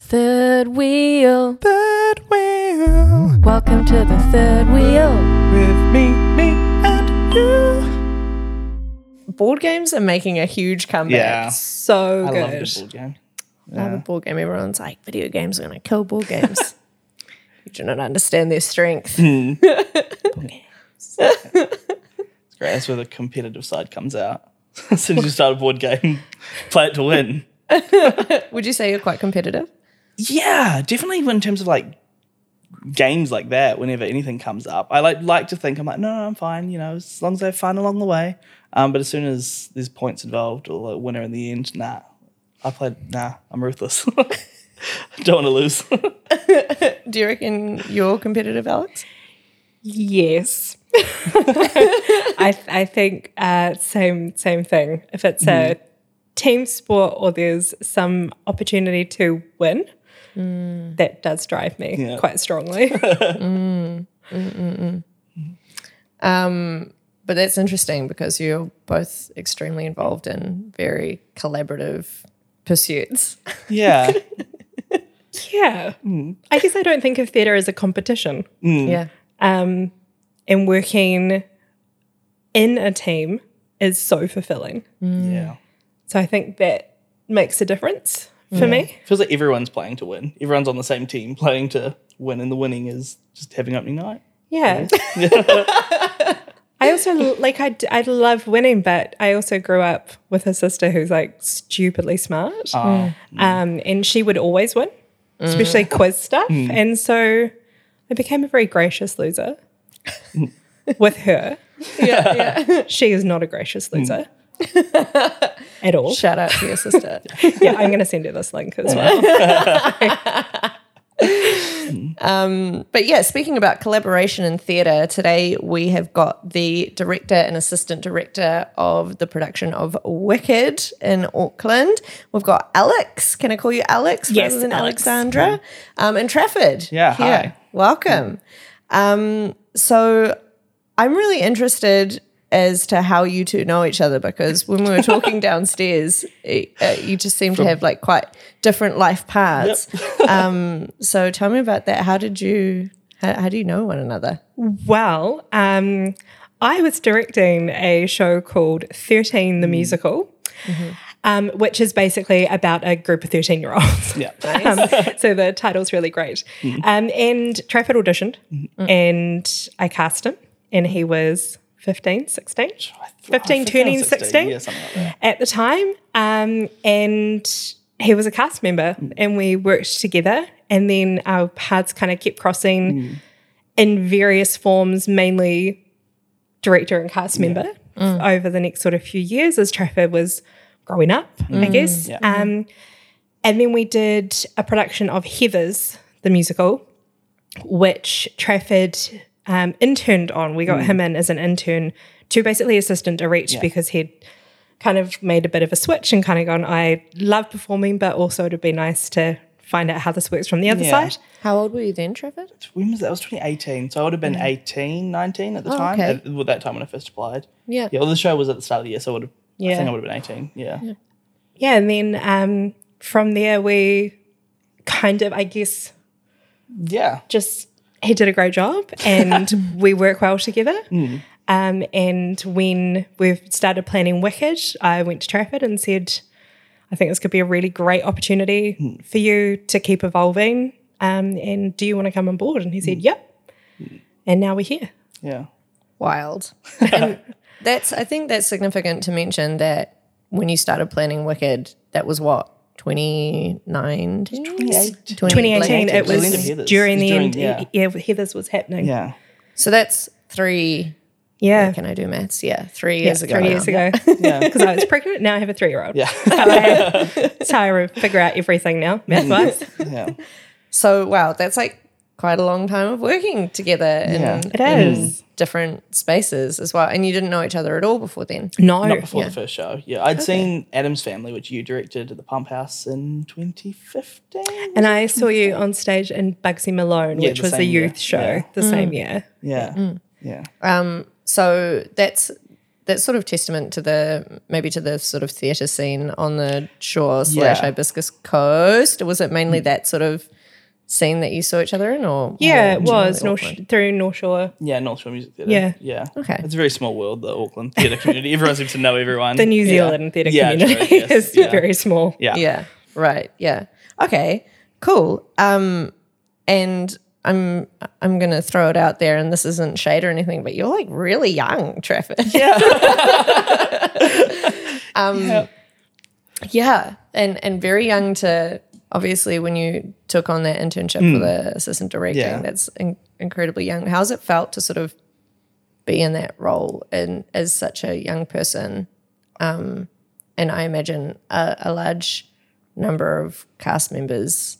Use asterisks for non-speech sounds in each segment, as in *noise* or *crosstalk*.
Third wheel. Third wheel Welcome to the third wheel. with me, me and you. Board games are making a huge comeback. Yeah. So I good. love the board game. I Love a board game. Everyone's like, video games are going to kill board games. *laughs* you do not understand their strength. Hmm. *laughs* It's great. That's where the competitive side comes out. *laughs* as soon as you start a board game, play it to win. Would you say you're quite competitive? Yeah, definitely in terms of like games like that, whenever anything comes up. I like like to think I'm like, no, no, I'm fine, you know, as long as I have fun along the way. Um, but as soon as there's points involved or a winner in the end, nah. I played nah, I'm ruthless. *laughs* Don't want to lose. *laughs* Do you reckon you're competitive, Alex? Yes. *laughs* I I think uh, same same thing. If it's a team sport or there's some opportunity to win, that does drive me Yeah. quite strongly. *laughs* Um, but that's interesting because you're both extremely involved in very collaborative pursuits. yeah. *laughs* yeah. Mm. I guess I don't think of theatre as a competition. Mm. Yeah. Um, and working in a team is so fulfilling. Yeah. So I think that makes a difference for me. Feels like everyone's playing to win. Everyone's on the same team playing to win, and the winning is just having opening night. Yeah. *laughs* *laughs* I also like I I love winning, but I also grew up with a sister who's like stupidly smart, Oh. um, and she would always win, mm. especially quiz stuff, and so I became a very gracious loser *laughs* with her. Yeah. Yeah. She is not a gracious loser at all. Shout out to your sister. *laughs* Yeah, I'm going to send her this link as well. *laughs* But yeah, speaking about collaboration in theatre, today we have got the director and assistant director of the production of Wicked in Auckland. We've got Alex. Can I call you Alex Yes, rather than Alex. Alexandra? Um, and Trafford. Yeah, here. hi. Welcome. Um, so I'm really interested as to how you two know each other because when we were talking *laughs* downstairs, it, uh, you just seem to have like quite different life paths. *laughs* um, so tell me about that. How did you? How, how do you know one another? Well, um, I was directing a show called 13 the Musical, um, which is basically about a group of 13 year olds. *laughs* Yeah. um, so the title's really great. Um, and Trafford auditioned and I cast him, and he was 15, 16, 15, turning 16 Yeah, something like that. at the time. Um, and he was a cast member, mm. and we worked together. And then our paths kind of kept crossing mm. in various forms, mainly director and cast member, mm. over the next sort of few years as Trafford was growing up, I guess. Yeah. Mm-hmm. Um, and then we did a production of Heathers, the musical, which Trafford um, interned on. We got him in as an intern to basically assistant direct Yeah. because he'd kind of made a bit of a switch and kind of gone, I love performing, but also it'd be nice to find out how this works from the other Yeah. side. How old were you then, Trevor? When was that? That was 2018. So I would have been 18, 19 at the Oh, time. okay. At, well, that time when I first applied. Yeah. Yeah, well, the show was at the start of the year, so I would have. yeah. I think I would have been 18. Yeah. Yeah, and then um, from there we kind of, I guess, Yeah. just he did a great job and *laughs* we work well together. Um, and when we've started planning Wicked, I went to Trafford and said, I think this could be a really great opportunity for you to keep evolving. Um, and do you want to come on board? And he said, Yep. And now we're here. Yeah. Wild. *laughs* and that's. I think that's significant to mention that when you started planning Wicked, that was what 2019, 2018. 2018, it the end of was Heathers. during the end. yeah. Yeah, Heathers was happening. Yeah. So that's three. Yeah. Can I do maths? Yeah, three Yeah, years ago. three now. years ago. Yeah. *laughs* Because I was pregnant, now I have a three year old. Yeah. *laughs* That's how I figure out everything now, math wise. *laughs* yeah. So wow, that's like quite a long time of working together in, Yeah. It in different spaces as well. And you didn't know each other at all before then. No. Not before Yeah. the first show. Yeah. I'd seen Addams Family, which you directed at the Pump House in 2015. And I saw you on stage in Bugsy Malone, Yeah, which the was a same year. youth show Yeah. the same mm. year. Yeah. Mm. Yeah. Um, So that's that's sort of testament to the maybe to the sort of theatre scene on the shore slash Yeah. hibiscus coast. Was it mainly mm. that sort of scene that you saw each other in, or Yeah, it was North, Auckland? through North Shore. Yeah, North Shore Music Theatre. Yeah. Yeah. Okay. It's a very small world, the Auckland theatre *laughs* community. Everyone seems to know everyone. The New Zealand theatre Yeah, true, community yes, *laughs* is yeah. very small. Yeah. Yeah. Right. Yeah. Okay. Cool. Um, and I'm I'm gonna throw it out there, and this isn't shade or anything, but you're like really young, Trafford. Yeah. *laughs* um, Yeah. yeah, and and very young to obviously when you took on that internship for the assistant directing. Yeah. That's in- incredibly young. How's it felt to sort of be in that role and as such a young person? Um, and I imagine a, a large number of cast members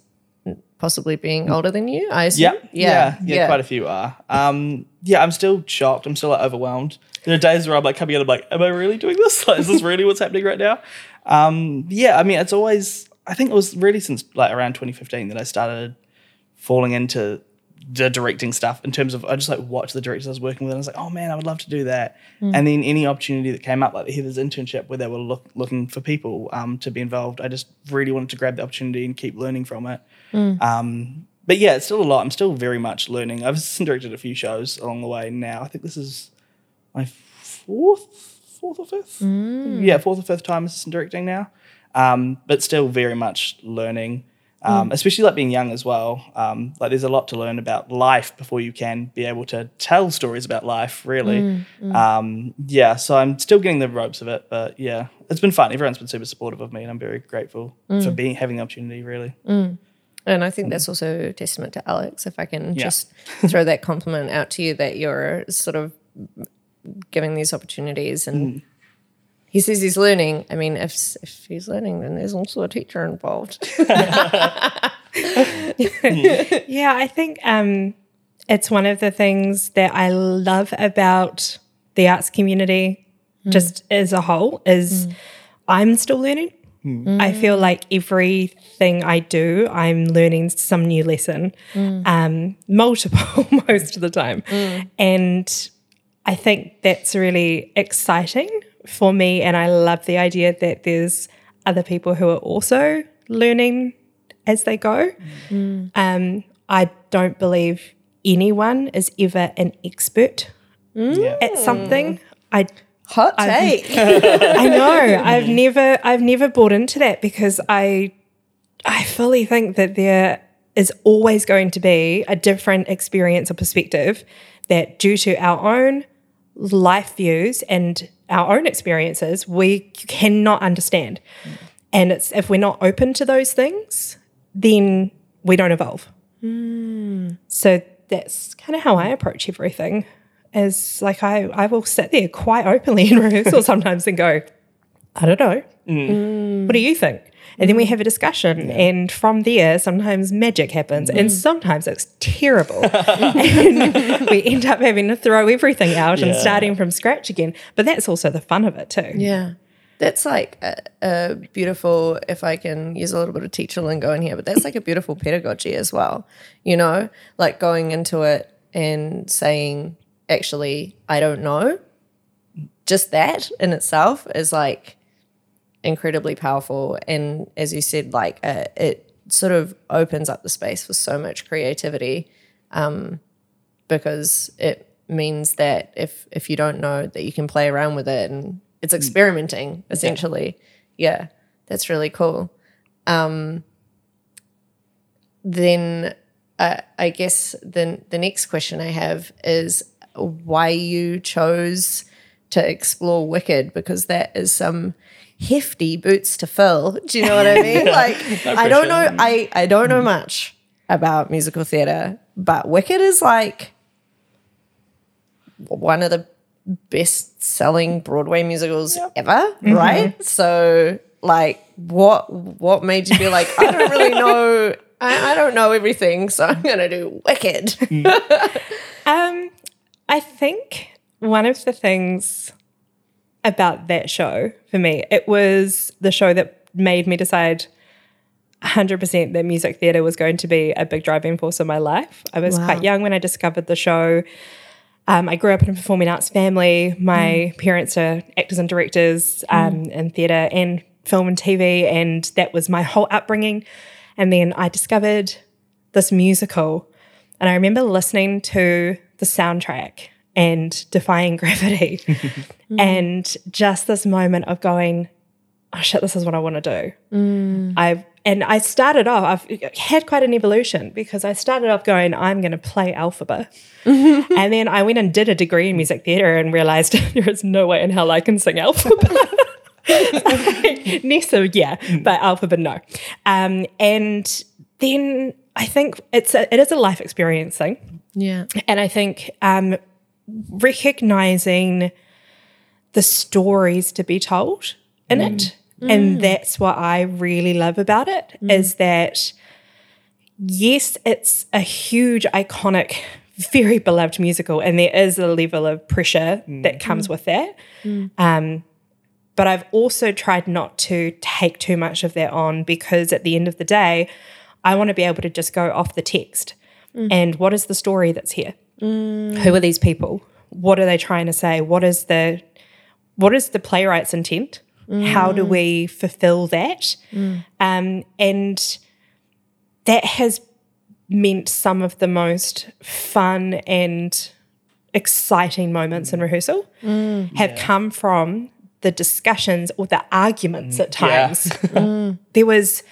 possibly being older than you. I assume. Yeah, yeah, yeah, Quite a few are. Um, yeah, I'm still shocked. I'm still like, overwhelmed. There are days where I'm like coming out. I'm like, am I really doing this? Like, is this really what's happening right now? Um, yeah, I mean, it's always. I think it was really since like around 2015 that I started falling into the directing stuff in terms of I just like watched the directors I was working with and I was like, oh man, I would love to do that. And then any opportunity that came up, like the Heather's internship where they were look, looking for people um, to be involved, I just really wanted to grab the opportunity and keep learning from it. Um, but yeah, it's still a lot. I'm still very much learning. I've directed a few shows along the way now. I think this is my fourth, fourth or fifth. Yeah, fourth or fifth time assistant directing now. Um, but still very much learning, um, especially like being young as well. Um, like there's a lot to learn about life before you can be able to tell stories about life. Really, Um, yeah. So I'm still getting the ropes of it, but yeah, it's been fun. Everyone's been super supportive of me, and I'm very grateful for being having the opportunity. Really. And I think that's also a testament to Alex. If I can Yeah. just throw that compliment out to you that you're sort of giving these opportunities and he says he's learning. I mean, if if he's learning, then there's also a teacher involved. *laughs* *laughs* Yeah, I think um, it's one of the things that I love about the arts community, mm. just as a whole, is mm. I'm still learning. Mm. I feel like everything I do, I'm learning some new lesson, um, multiple *laughs* most of the time, and I think that's really exciting for me. And I love the idea that there's other people who are also learning as they go. Um, I don't believe anyone is ever an expert Yeah. at something. I Hot take. *laughs* I know. I've never I've never bought into that because I I fully think that there is always going to be a different experience or perspective that due to our own life views and our own experiences we cannot understand. And it's if we're not open to those things, then we don't evolve. Hmm. So that's kind of how I approach everything. Is like I, I will sit there quite openly in *laughs* rehearsal sometimes and go, I don't know. Hmm. What do you think? And then we have a discussion, and from there, sometimes magic happens, and mm. sometimes it's terrible. *laughs* and we end up having to throw everything out and starting from scratch again. But that's also the fun of it, too. Yeah. That's like a, a beautiful, if I can use a little bit of teacher lingo in here, but that's like a beautiful pedagogy as well. You know, like going into it and saying, actually, I don't know. Just that in itself is like incredibly powerful. And as you said, like uh, it sort of opens up the space for so much creativity um, because it means that if if you don't know that you can play around with it and it's experimenting essentially. Yeah, that's really cool. Um, then uh, I guess the the next question I have is why you chose to explore Wicked because that is some hefty boots to fill. *laughs* Do you know what I mean? Like *laughs* I don't know I I don't know much about musical theater, but Wicked is like one of the best selling Broadway musicals ever, right? So like what what made you be like, I don't really *laughs* know I, I don't know everything, so I'm gonna do Wicked. Um, I think one of the things about that show for me, it was the show that made me decide 100% that music theatre was going to be a big driving force in my life. I was quite young when I discovered the show. Um, I grew up in a performing arts family. My parents are actors and directors um, in theatre and film and TV, and that was my whole upbringing. And then I discovered this musical, and I remember listening to the soundtrack and defying *laughs* gravity, and just this moment of going, "Oh shit, this is what I want to do." I and I started off. I've had quite an evolution because I started off going, "I'm going to play Elphaba," *laughs* and then I went and did a degree in music theatre and realized *laughs* there is no way in hell I can sing Elphaba. Nessa, yeah, but Elphaba, no. Um, and then I think it's a, it is a life experience thing. Yeah. And I think um, recognizing the stories to be told in it. Mm. And mm. that's what I really love about it mm. is that, yes, it's a huge, iconic, very beloved musical, and there is a level of pressure that comes with that. Um, but I've also tried not to take too much of that on because at the end of the day, I want to be able to just go off the text. And what is the story that's here? Mm. Who are these people? What are they trying to say? What is the what is the playwright's intent? How do mm. we fulfill that? Mm. Um, and that has meant some of the most fun and exciting moments in rehearsal have come from the discussions or the arguments at yeah. times. *laughs* there was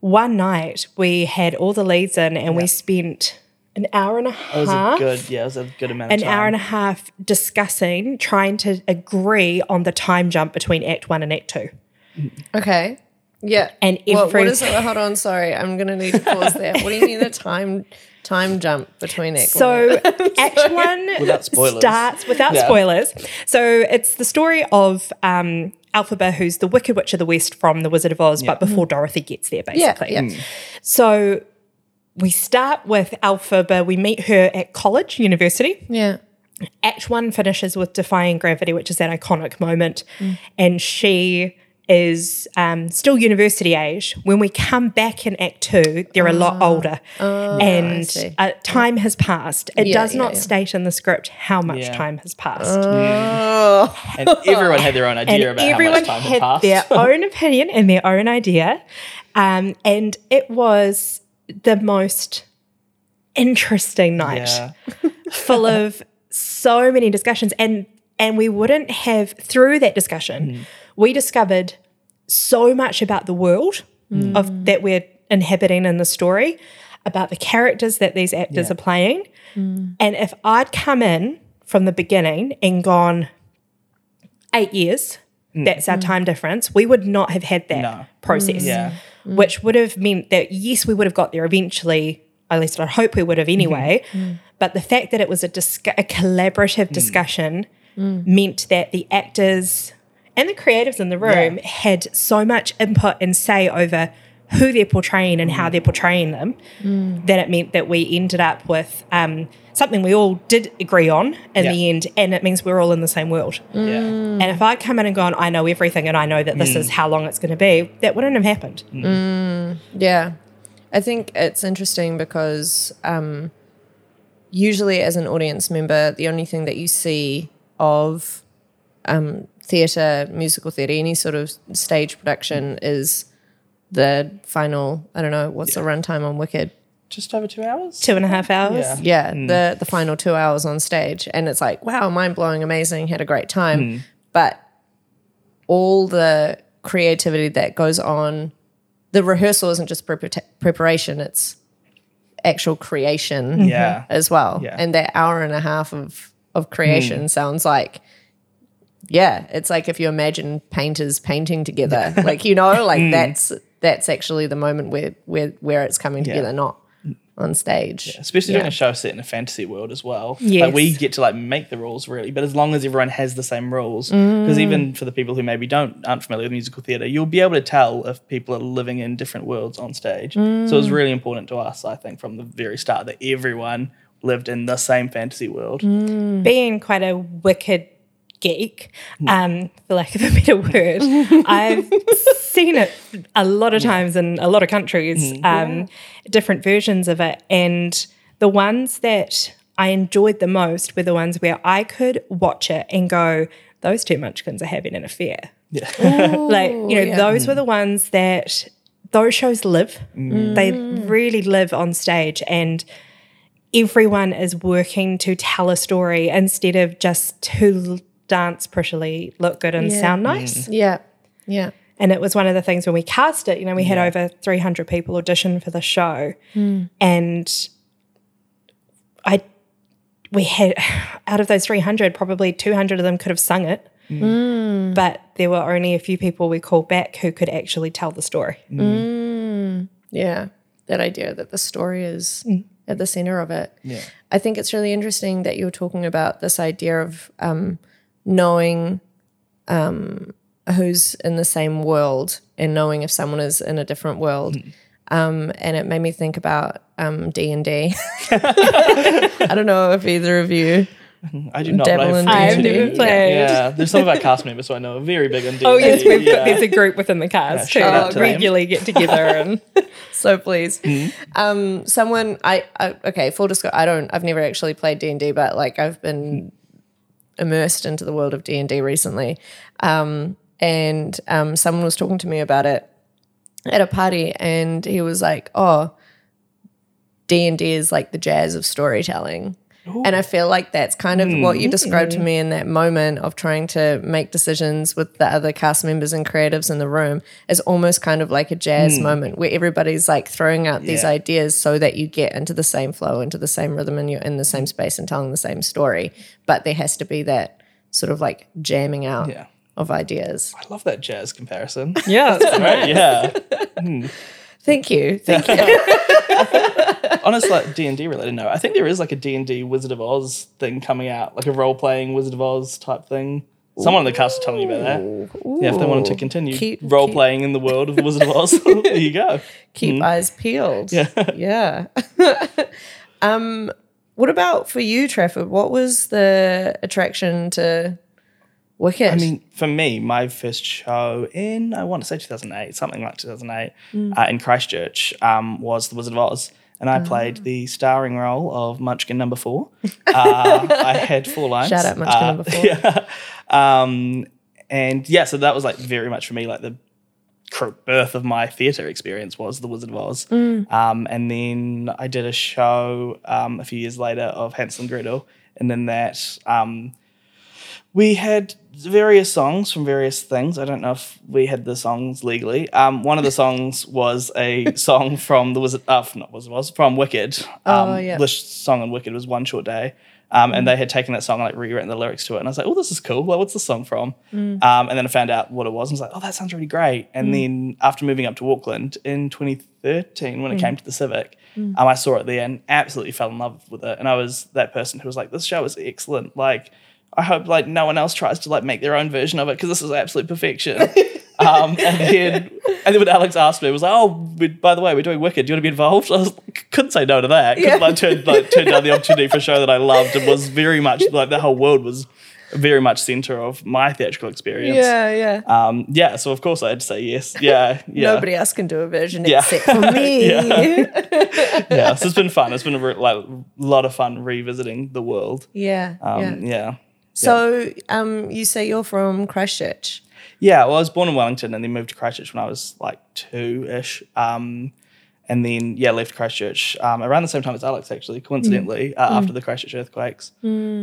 one night we had all the leads in and we spent an hour and a half. It was half a good, yeah, it was a good amount of an time. hour and a half discussing, trying to agree on the time jump between Act One and Act Two. Okay. Yeah. And What- what is it? Hold on. Sorry. I'm going to need to pause there. What do you mean the time time jump between it? So Act One *laughs* Without spoilers. starts without Yeah. spoilers. So it's the story of um, Elphaba, who's the Wicked Witch of the West from The Wizard of Oz, but before Dorothy gets there, yeah. basically. Yeah. So we start with Elphaba. We meet her at college, university. Yeah. Act one finishes with defying gravity, which is that iconic moment, Mm. and she is um, still university age. When we come back in Act two, they're a lot older, and Ah. uh, time has passed. It Yeah, does yeah, not yeah. state in the script how much Yeah. time has passed, and everyone had their own idea and about everyone how much time had had passed. their own opinion and their own idea, um, and it was the most interesting night yeah. *laughs* full of so many discussions and and we wouldn't have through that discussion mm. we discovered so much about the world mm. of that we're inhabiting in the story about the characters that these actors Yeah. are playing mm. and if i'd come in from the beginning and gone eight years that's our time difference we would not have had that No. process Yeah. Mm. which would have meant that yes, we would have got there eventually. At least I hope we would have mm-hmm. anyway. Mm. But the fact that it was a, discu- a collaborative mm. discussion meant that the actors and the creatives in the room had so much input and say over who they're portraying and how they're portraying them that it meant that we ended up with um, something we all did agree on in Yeah. the end, and it means we're all in the same world. Yeah. And if I come in and gone, I know everything and I know that this is how long it's going to be, that wouldn't have happened. Yeah. I think it's interesting because um, usually, as an audience member, the only thing that you see of um, theatre, musical theatre, any sort of stage production is the final, I don't know, what's the runtime on Wicked? Just over two hours? Two and a half hours. Yeah. Yeah, mm. the the final two hours on stage, and it's like, wow, mind blowing, amazing, had a great time, mm. but all the creativity that goes on, the rehearsal isn't just prepar- preparation; it's actual creation Yeah. Mm-hmm. as well. Yeah. And that hour and a half of of creation mm. sounds like. Yeah, it's like if you imagine painters painting together, *laughs* like you know, like that's that's actually the moment where where where it's coming together, not on stage. Especially doing a show set in a fantasy world as well. Yes. Like we get to like make the rules really, but as long as everyone has the same rules, because mm. even for the people who maybe don't aren't familiar with musical theatre, you'll be able to tell if people are living in different worlds on stage. So it was mm. really important to us, I think, from the very start that everyone lived in the same fantasy world. Mm. Being quite a wicked geek, um, for lack of a better word, *laughs* I've seen it a lot of times in a lot of countries, um, different versions of it. And the ones that I enjoyed the most were the ones where I could watch it and go, those two munchkins are having an affair. *laughs* like, you know, yeah. those were the ones that those shows live. They really live on stage and everyone is working to tell a story instead of just to dance prettily, look good and Yeah. sound mm. nice. Yeah. Yeah. And it was one of the things when we cast it, you know, we had over 300 people audition for the show. Mm. And I, we had, *sighs* out of those 300, probably 200 of them could have sung it. Mm. But there were only a few people we called back who could actually tell the story. Yeah. That idea that the story is at the center of it. Yeah. I think it's really interesting that you're talking about this idea of um, knowing um, who's in the same world and knowing if someone is in a different world. Um, and it made me think about um, D and D. *laughs* I don't know if either of you. I do not Devil know. and I've never played. Yeah, there's some of our cast members who I know are very big on D&D. Oh yes, we've yeah. got there's a group within the cast Yeah, who shout out them. regularly get together and *laughs* So please, Mm-hmm. um, someone I, I okay. Full disclosure, I don't. I've never actually played D and D, but like I've been immersed into the world of D and D recently, um, and um, someone was talking to me about it at a party, and he was like, "Oh, D and D is like the jazz of storytelling." And I feel like that's kind of what you described to hmm. me in that moment of trying to make decisions with the other cast members and creatives in the room is almost kind of like a jazz hmm. moment where everybody's like throwing out these Yeah. ideas so that you get into the same flow, into the same rhythm, and you're in the same space and telling the same story. But there has to be that sort of like jamming out Yeah. of ideas. I love that jazz comparison. yeah, *laughs* right? Yeah. *laughs* Hmm. Thank you. Thank you. *laughs* *laughs* Honestly, like D and D related. No, I think there is like a D and D Wizard of Oz thing coming out, like a role playing Wizard of Oz type thing. Someone in the cast was telling me about that. Yeah, if they wanted to continue Keep- role keep- playing in the world of the Wizard of Oz, *laughs* there you go. Keep eyes peeled. Yeah. *laughs* Yeah. um, what about for you, Trafford? What was the attraction to Wicked? I mean, for me, my first show in I want to say 2008, something like 2008, Mm. uh, in Christchurch, um, was The Wizard of Oz, and I played the starring role of Munchkin Number Four. Uh, I had four *laughs* lines. Shout out Munchkin Uh, Number Four. *laughs* Yeah, um, and yeah, so that was like very much for me like the birth of my theatre experience was The Wizard of Oz. Mm. Um, and then I did a show um, a few years later of Hansel and Gretel, and then that. Um, we had various songs from various things. I don't know if we had the songs legally. Um, one of the *laughs* songs was a song from the Wizard, uh, not Wizard Oz, from Wicked. Um, Oh, yeah. The song on Wicked was One Short Day. Um, and they had taken that song and like rewritten the lyrics to it. And I was like, oh, this is cool. Well, what's the song from? Um, and then I found out what it was and I was like, oh, that sounds really great. And then after moving up to Auckland in 2013, when it came to the Civic, um, I saw it there and absolutely fell in love with it. And I was that person who was like, this show is excellent. Like, I hope like no one else tries to like make their own version of it because this is absolute perfection. *laughs* um, and then and then when Alex asked me, it was like, oh, by the way, we're doing Wicked. Do you want to be involved? *laughs* I was couldn't say no to that because Yeah. I turned like turned down the opportunity for a show that I loved and was very much like the whole world was very much center of my theatrical experience. yeah, yeah. Um, yeah. So of course I had to say yes. Yeah. *laughs* Yeah. Nobody else can do a version Yeah. except for me. yeah. So it's been fun. It's been a re- like lot of fun revisiting the world. yeah, Um, yeah. yeah. So, um, you say you're from Christchurch. Yeah, well, I was born in Wellington and then moved to Christchurch when I was like two ish. Um, and then, yeah, left Christchurch um, around the same time as Alex, actually, coincidentally, uh, after the Christchurch earthquakes.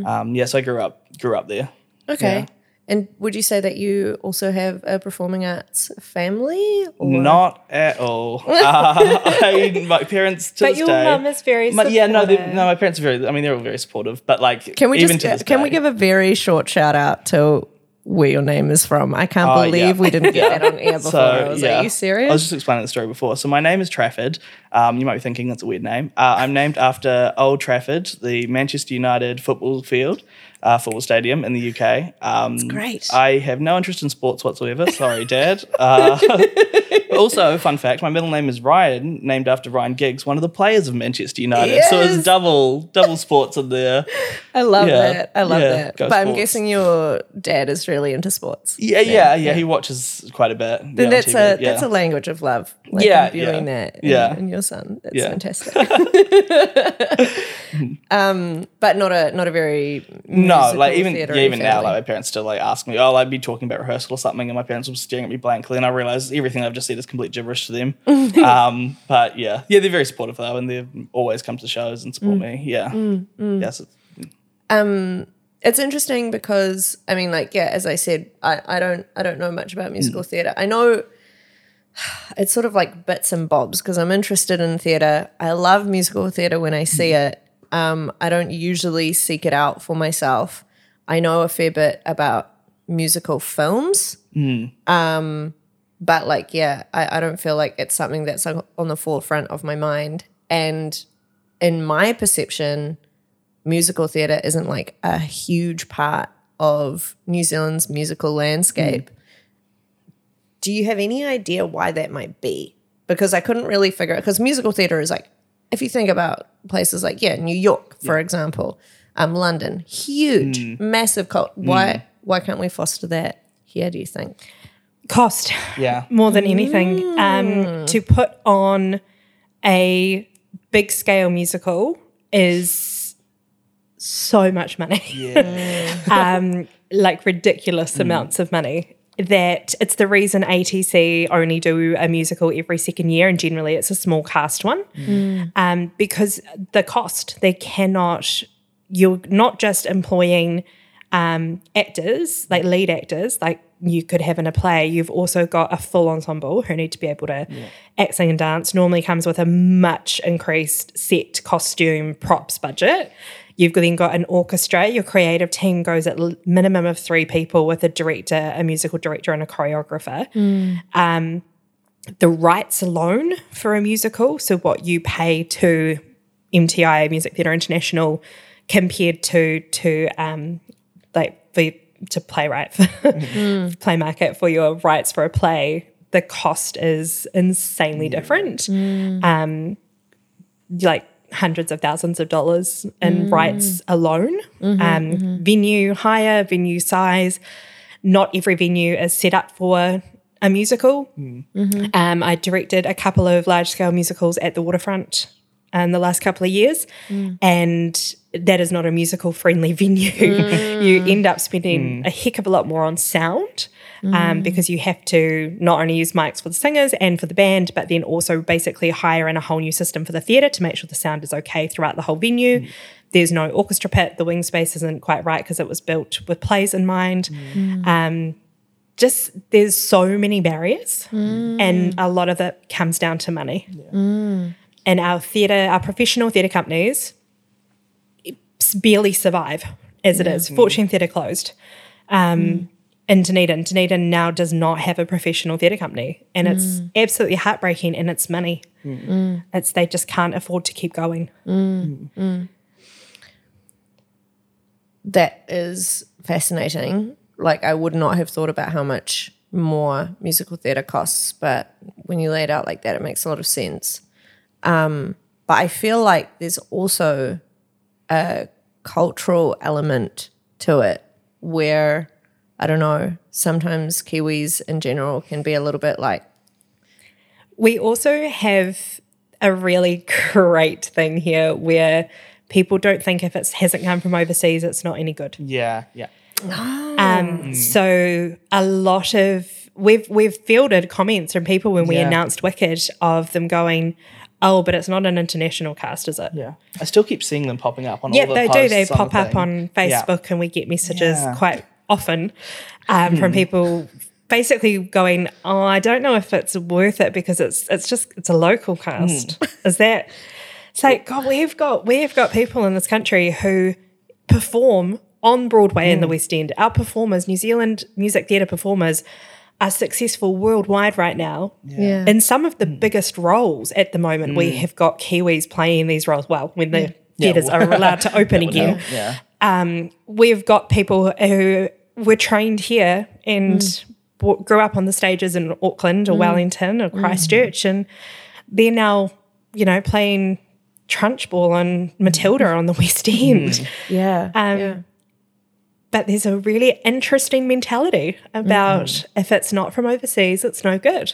Um, yeah, so I grew up grew up there. Okay. Yeah. And would you say that you also have a performing arts family? Or? Not at all. *laughs* Uh, I, my parents to But your day. mum is very my, yeah, no, they, no, my parents are very. I mean, they're all very supportive. But like, Can we even just can we give a very short shout out to where your name is from? I can't Oh, believe yeah. we didn't get that on *laughs* air before. I was like, are you serious? I was just explaining the story before. So my name is Trafford. Um, you might be thinking that's a weird name. Uh, I'm named after Old Trafford, the Manchester United football field, uh, football stadium in the UK. Um, great. I have no interest in sports whatsoever. Sorry, Dad. *laughs* Uh, *laughs* also, fun fact: my middle name is Ryan, named after Ryan Giggs, one of the players of Manchester United. So it's double double sports in there. I love yeah, that. I love yeah, that. But I'm guessing your dad is really into sports. Yeah, yeah, yeah. He watches quite a bit. Then on that's a yeah. that's a language of love. Like Yeah, viewing yeah, that. In, yeah. in your son. That's Yeah. fantastic. *laughs* um, but not a not a very No, musical like even yeah, even now, like my parents still like ask me, oh, I'd be talking about rehearsal or something, and my parents were staring at me blankly, and I realized everything I've just said is complete gibberish to them. *laughs* um, but yeah, yeah, they're very supportive though, and they've always come to shows and Mm. support me. Yeah, mm, mm. yes, it's- um, it's interesting because I mean, like, yeah, as I said, I, I don't I don't know much about mm. musical theatre. I know *sighs* it's sort of like bits and bobs because I'm interested in theatre. I love musical theatre when I see it. Um, I don't usually seek it out for myself. I know a fair bit about musical films. Um, but like, yeah, I, I don't feel like it's something that's on the forefront of my mind. And in my perception, musical theatre isn't like a huge part of New Zealand's musical landscape. Do you have any idea why that might be? Because I couldn't really figure it. Because musical theatre is like, if you think about places like yeah, New York, for example, um, London, huge, massive cult. Why why can't we foster that here? Do you think? Cost. yeah. *laughs* more than anything um, to put on a big scale musical is so much money *laughs* um, like ridiculous amounts of money that it's the reason ATC only do a musical every second year and generally it's a small cast one um, because the cost they cannot you're not just employing um, actors, like lead actors, like you could have in a play, you've also got a full ensemble who need to be able to act, sing, and dance. Normally comes with a much increased set, costume, props budget. You've then got an orchestra. Your creative team goes at minimum of three people with a director, a musical director, and a choreographer Um, the rights alone for a musical, so what you pay to MTI Music Theatre International compared to to um like for to playwright *laughs* for Playmarket for your rights for a play, the cost is insanely different. Um like hundreds of thousands of dollars in mm. rights alone. Mm-hmm, um mm-hmm. venue hire, venue size. Not every venue is set up for a musical. Mm. Mm-hmm. Um, I directed a couple of large scale musicals at the waterfront in the last couple of years, mm. and that is not a musical friendly *laughs* venue. you end up spending a heck of a lot more on sound. Um, mm. because you have to not only use mics for the singers and for the band, but then also basically hire in a whole new system for the theatre to make sure the sound is okay throughout the whole venue. Mm. There's no orchestra pit. The wing space isn't quite right because it was built with plays in mind. Mm. Um, just there's so many barriers and a lot of it comes down to money. And our theatre our professional theatre companies barely survive as it is. Fortune theatre closed. Um, in dunedin. Dunedin now does not have a professional theatre company and it's mm. absolutely heartbreaking and it's money. Mm. It's they just can't afford to keep going. Mm. That is fascinating. Like I would not have thought about how much more musical theatre costs, but when you lay it out like that, it makes a lot of sense. Um, but I feel like there's also a cultural element to it where I don't know. Sometimes Kiwis in general can be a little bit like We also have a really *laughs* great thing here where people don't think if it hasn't come from overseas, it's not any good. Yeah, yeah. Um, so a lot of we've we've fielded comments from people when we Yeah. announced Wicked of them going, "Oh, but it's not an international cast, is it?" Yeah. I still keep seeing them popping up on Yeah, all the they do. They pop the up thing. on Yeah. Facebook, and we get messages Yeah. quite often um, from people basically going, "Oh, I don't know if it's worth it because it's it's just it's a local cast." *laughs* Is that? It's like God, we've got we've got people in this country who perform on Broadway in the West End. Our performers, New Zealand music theatre performers, are successful worldwide right now. yeah. In some of the biggest roles at the moment, we have got Kiwis playing these roles. Well, when the theatres are allowed to *laughs* open again, Yeah. Um, we've got people who were trained here and mm. w- grew up on the stages in Auckland or mm. Wellington or mm. Christchurch, and they're now, you know, playing Trunchbull and Matilda on the West End. yeah, *laughs* Um, yeah. But there's a really interesting mentality about if it's not from overseas, it's no good.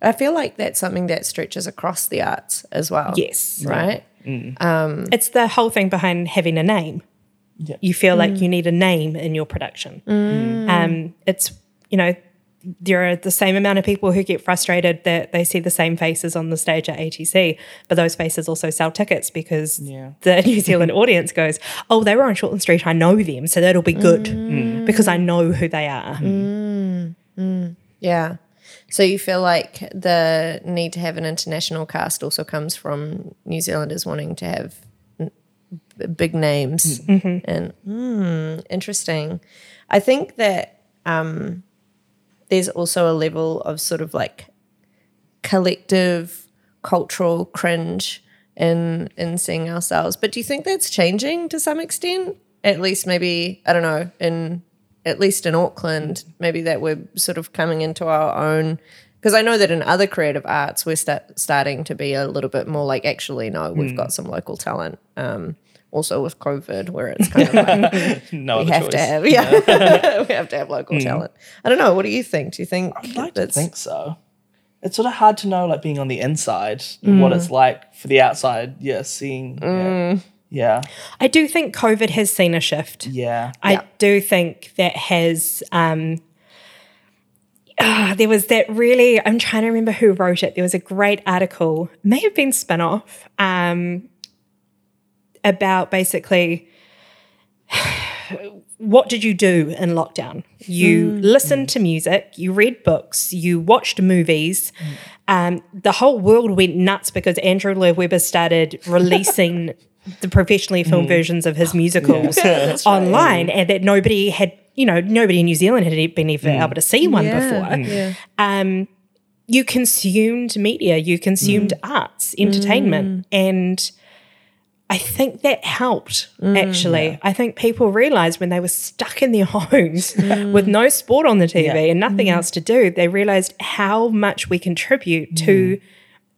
I feel like that's something that stretches across the arts as well. Yes. Right? Um, it's the whole thing behind having a name. Yeah. You feel like you mm. need a name in your production. Mm. Um, it's you know there are the same amount of people who get frustrated that they see the same faces on the stage at ATC, but those faces also sell tickets because Yeah. the *laughs* New Zealand audience goes, "Oh, they were on Shortland Street. I know them, so that'll be good mm. because I know who they are." Yeah. So you feel like the need to have an international cast also comes from New Zealanders wanting to have n- b- big names and mm, interesting. I think that um, there's also a level of sort of like collective cultural cringe in in seeing ourselves. But do you think that's changing to some extent? At least maybe I don't know in at least in Auckland, maybe that we're sort of coming into our own. Because I know that in other creative arts, we're start, starting to be a little bit more like, actually, no, we've got some local talent. Um, also with COVID, where it's kind of like *laughs* No we have choice. to have, yeah, *laughs* we have to have local talent. I don't know. What do you think? Do you think I'd like to think so. It's sort of hard to know, like being on the inside, what it's like for the outside. Yeah, seeing. Yeah. Yeah. I do think COVID has seen a shift. Yeah. I Yeah. do think that has. Um, ah, there was that really. I'm trying to remember who wrote it. There was a great article, may have been spin off, um, about basically *sighs* what did you do in lockdown? You hmm. listened to music, you read books, you watched movies. Um, the whole world went nuts because Andrew Lloyd Webber started *laughs* releasing the professionally hmm. filmed versions of his musicals *laughs* online, and that nobody had, you know, nobody in New Zealand had been even hmm. able to see one Yeah, before. Yeah. um, you consumed media, you consumed arts, entertainment, and I think that helped. Mm, actually, I think people realized when they were stuck in their *laughs* homes with no sport on the TV Yeah. and nothing mm. else to do, they realized how much we contribute to mm.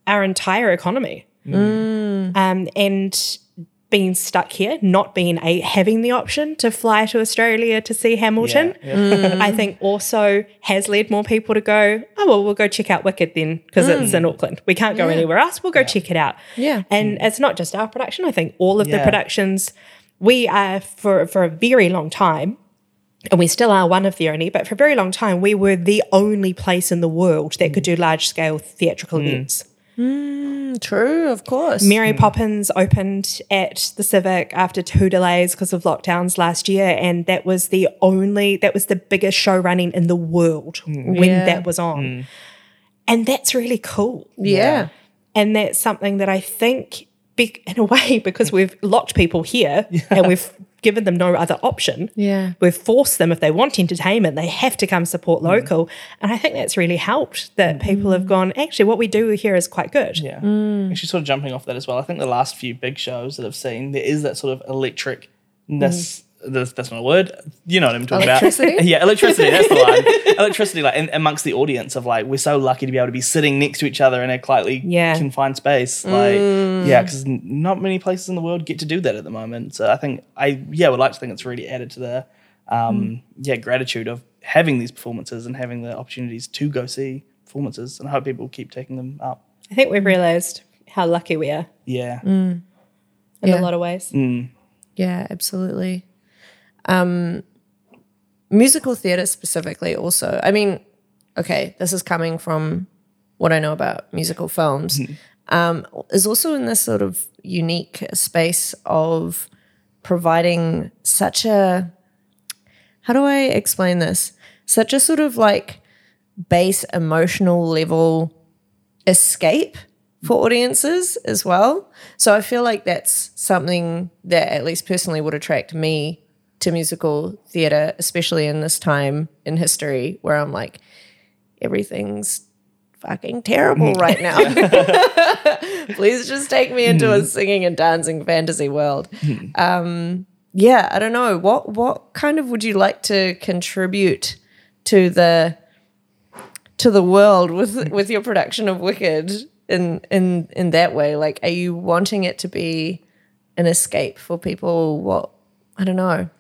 our entire economy. Um, and being stuck here, not being a having the option to fly to Australia to see Hamilton, Yeah. Mm. I think also has led more people to go, oh, well, we'll go check out Wicked then because it's in mm. Auckland. We can't go anywhere else. We'll go check it out. Yeah. And mm. it's not just our production. I think all of the productions, we are for, for a very long time, and we still are one of the only, but for a very long time, we were the only place in the world that could do large scale theatrical events. Mm, true? Of course. Mary Poppins opened at the Civic after two delays because of lockdowns last year, and that was the only, that was the biggest show running in the world mm. when Yeah. that was on. Mm. And that's really cool. yeah. And that's something that I think, be, in a way, *laughs* because we've locked people here *laughs* and we've given them no other option. Yeah. We've forced them, if they want entertainment, they have to come support mm. local. And I think that's really helped that mm. people have gone, actually, what we do here is quite good. Yeah. Mm. Actually, sort of jumping off that as well. I think the last few big shows that I've seen, there is that sort of electricness. That's, that's not a word. You know what I'm talking Electricity? about. *laughs* yeah, electricity. That's the *laughs* one. electricity, like in, amongst the audience of like, we're so lucky to be able to be sitting next to each other in a slightly Yeah. confined space. Like, mm. yeah, because not many places in the world get to do that at the moment. So I think I yeah would like to think it's really added to the um mm. yeah gratitude of having these performances and having the opportunities to go see performances, and I hope people keep taking them up. I think we've realized how lucky we are Yeah. Mm. in Yeah. a lot of ways. Yeah, absolutely. Um, musical theatre specifically, also. I mean, okay, this is coming from what I know about musical films. Um, is also in this sort of unique space of providing such a how do I explain this? Such a sort of like base emotional level escape for audiences as well. So I feel like that's something that at least personally would attract me to musical theater, especially in this time in history where I'm like, everything's fucking terrible mm. right now. *laughs* *laughs* Please just take me into a mm. singing and dancing fantasy world. Mm. Um, yeah, I don't know. What what kind of would you like to contribute to the to the world with with your production of Wicked in in in that way? Like, are you wanting it to be an escape for people? What I don't know.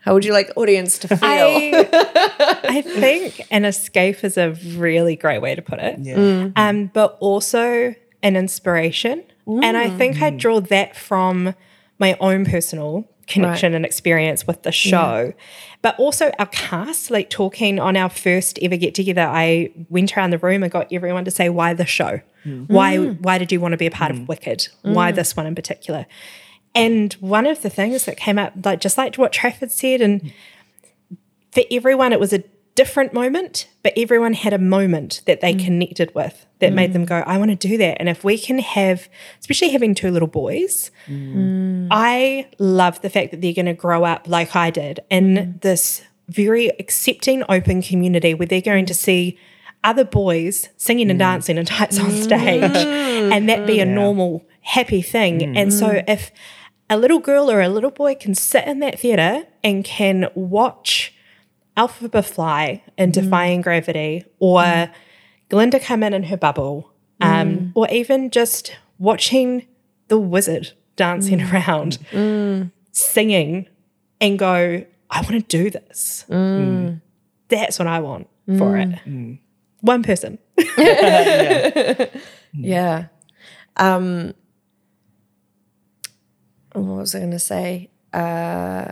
How would you like audience to feel? I, *laughs* I think an escape is a really great way to put it. Yeah. Mm. Um, but also an inspiration. And I think I mm. draw that from my own personal connection and experience with the show. But also our cast, like talking on our first ever get together, I went around the room and got everyone to say why the show. Mm. Why why did you want to be a part of Wicked? Why this one in particular? And one of the things that came up, like just like what Trafford said, and for everyone it was a different moment, but everyone had a moment that they mm. connected with that made mm. them go, I want to do that. And if we can have, especially having two little boys, mm. I love the fact that they're going to grow up like I did in this very accepting, open community where they're going to see other boys singing and dancing in tights on stage and that be a normal, happy thing. And so if a little girl or a little boy can sit in that theatre and can watch Elphaba fly in mm. Defying Gravity or mm. Glinda come in in her bubble, um, mm. or even just watching the wizard dancing around, singing, and go, I want to do this. That's what I want for it. One person. *laughs* Yeah. *laughs* *laughs* Um, what was I going to say? Uh,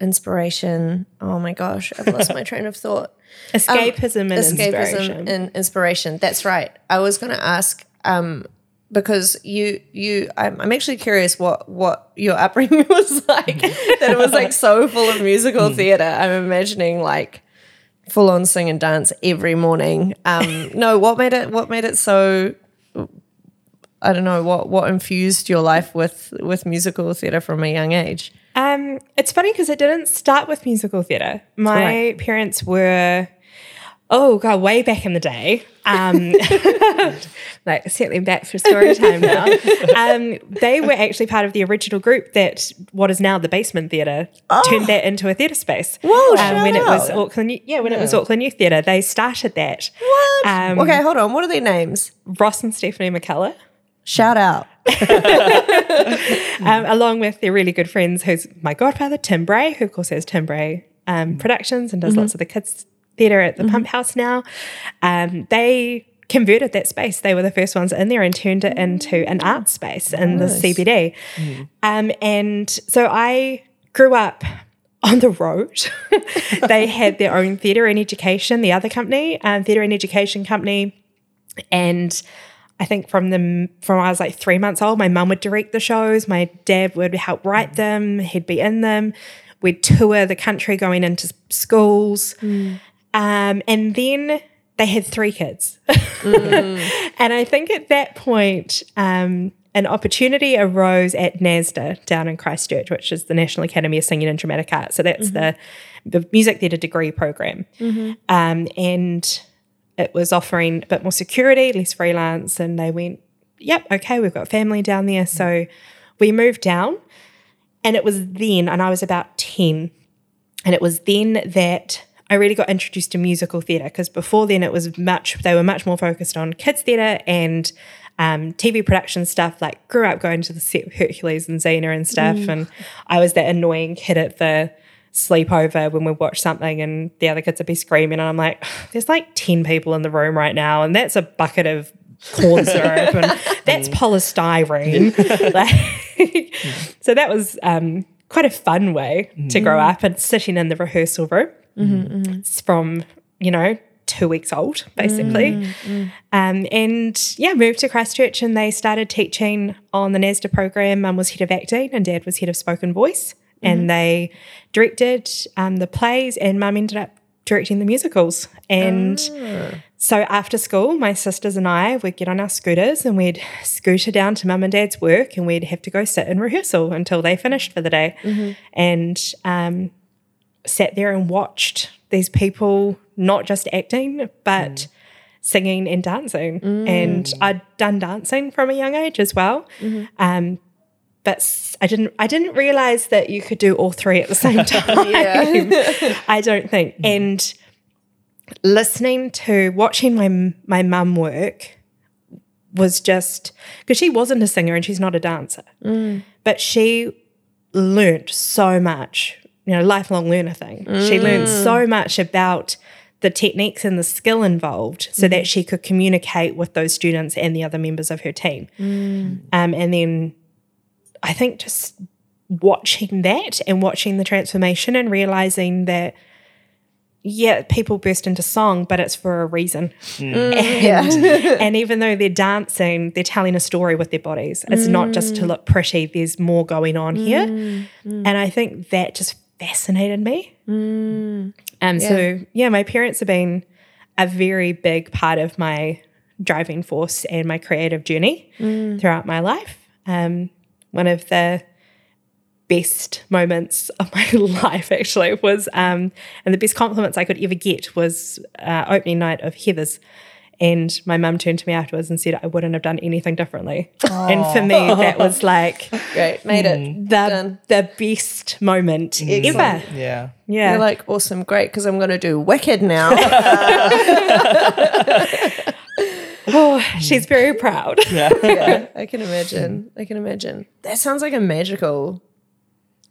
inspiration. Oh my gosh, I've lost my train of thought. *laughs* Escapism and Escapism inspiration. and inspiration. That's right. I was going to ask um, because you you I'm, I'm actually curious what what your upbringing *laughs* was like. that it was like so full of musical theater. I'm imagining like full on sing and dance every morning. Um, no, what made it what made it so I don't know what what infused your life with with musical theater from a young age. Um, it's funny because it didn't start with musical theatre. My Right. parents were, oh god, way back in the day. Um, *laughs* like settling back for story *laughs* time now. Um, they were actually part of the original group that what is now the Basement Theatre turned that into a theatre space. Whoa, um, when shout it was. Auckland, yeah, when it was Auckland Youth Theatre, they started that. What? Um, okay, hold on. What are their names? Ross and Stephanie McCullough. Shout out. *laughs* um, along with their really good friends, who's my godfather, Tim Bray, who of course has Tim Bray um, Productions and does lots of the kids' theatre at the Pump House now. Um, they converted that space. They were the first ones in there and turned it into an art space in the CBD. Um, and so I grew up *laughs* on the road. *laughs* they had their own theatre and education, the other company, um, theatre and education company, and I think from the from I was like three months old, my mum would direct the shows. My dad would help write them. He'd be in them. We'd tour the country, going into schools, um, and then they had three kids. *laughs* and I think at that point, um, an opportunity arose at NASDA down in Christchurch, which is the National Academy of Singing and Dramatic Arts. So that's the the music theatre degree program, um, and it was offering a bit more security, less freelance, and they went, "Yep, okay, we've got family down there." So we moved down, and it was then, and I was about ten, and it was then that I really got introduced to musical theatre because before then it was much they were much more focused on kids theatre and um, TV production stuff. Like grew up going to the set of Hercules and Xena and stuff, and I was that annoying kid at the sleepover when we watch something and the other kids would be screaming and I'm like, *sighs* there's like 10 people in the room right now and that's a bucket of corn syrup and *laughs* that's mm. polystyrene. *laughs* like, *laughs* so that was um, quite a fun way to grow mm. up and sitting in the rehearsal room mm-hmm, mm. mm-hmm. It's from, you know, two weeks old, basically. Um, and yeah, moved to Christchurch and they started teaching on the NASDA program. Mum was head of acting and dad was head of spoken voice. And they directed um, the plays and mum ended up directing the musicals. And so after school, my sisters and I would get on our scooters and we'd scooter down to mum and dad's work and we'd have to go sit in rehearsal until they finished for the day. And um, sat there and watched these people not just acting, but singing and dancing. And I'd done dancing from a young age as well. Um, but I didn't. I didn't realize that you could do all three at the same *laughs* time. *laughs* I don't think. Mm-hmm. And listening to watching my my mum work was just because she wasn't a singer and she's not a dancer, mm. but she learnt so much. You know, lifelong learner thing. She learned mm. so much about the techniques and the skill involved so that mm. she could communicate with those students and the other members of her team. Um, and then I think just watching that and watching the transformation and realizing that yeah, people burst into song, but it's for a reason. Mm. And, mm, *laughs* and even though they're dancing, they're telling a story with their bodies. It's not just to mm. look pretty, there's more going on here. And I think that just fascinated me. Um, So, yeah, my parents have been a very big part of my driving force and my creative journey throughout my life. Um, one of the best moments of my *laughs* life actually was um and the best compliments I could ever get was uh, opening night of Heathers and my mum turned to me afterwards and said I wouldn't have done anything differently and for me that was *laughs* like Great, made it. the Done. the best moment ever Yeah. yeah You're like, awesome, great, because I'm going to do Wicked now. *laughs* *laughs* oh, she's very proud *laughs* *laughs* yeah, I can imagine. I can imagine. That sounds like a magical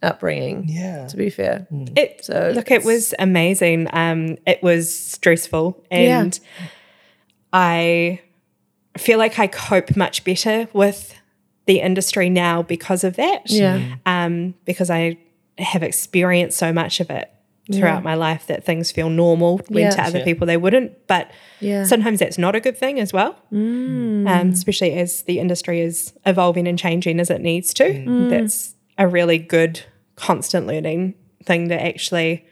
upbringing. Yeah. To be fair, it So look it was amazing um it was stressful and i feel like i cope much better with the industry now because of that Yeah. um because i have experienced so much of it throughout my life that things feel normal when Yeah. to other Yeah. people they wouldn't but Yeah. sometimes that's not a good thing as well um, especially as the industry is evolving and changing as it needs to that's a really good constant learning thing that actually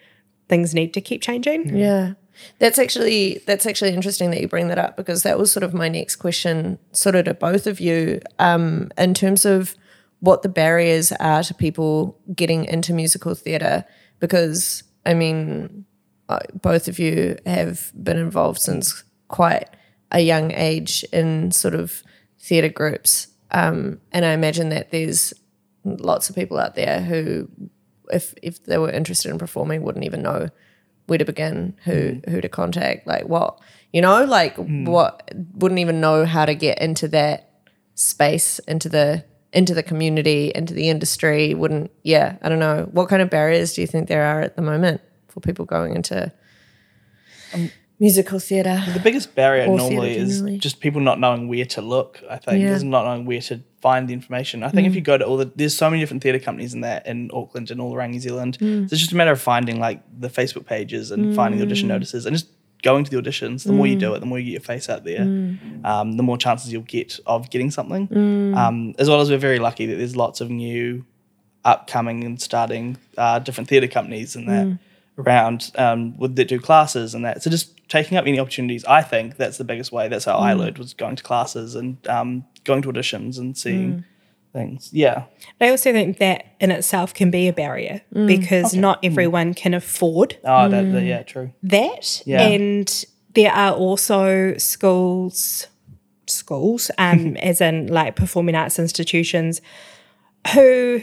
things need to keep changing Yeah. That's actually that's actually interesting that you bring that up because that was sort of my next question, sort of to both of you, um, in terms of what the barriers are to people getting into musical theatre. Because I mean, uh, both of you have been involved since quite a young age in sort of theatre groups, um, and I imagine that there's lots of people out there who, if if they were interested in performing, wouldn't even know where to begin, who who to contact, like what you know, like what wouldn't even know how to get into that space, into the into the community, into the industry. Wouldn't yeah, I don't know. What kind of barriers do you think there are at the moment for people going into musical theatre? The biggest barrier normally is just people not knowing where to look. I think Yeah. is not knowing where to find the information. I think if mm. you go to all the there's so many different theatre companies in there in Auckland and all around New Zealand. Mm. So it's just a matter of finding like the Facebook pages and finding the audition mm. notices and just going to the auditions. The more you do it, the more you get your face out there, um, the more chances you'll get of getting something. Um, as well as we're very lucky that there's lots of new upcoming and starting uh, different theatre companies and that around um, with that do classes and that. So just taking up any opportunities, I think that's the biggest way. That's how I learned was going to classes and um, going to auditions and seeing things. Yeah, I also think that in itself can be a barrier mm. because not mm. everyone can afford oh, that, that- yeah, true. that. Yeah. And there are also schools, schools, um, *laughs* as in like performing arts institutions, who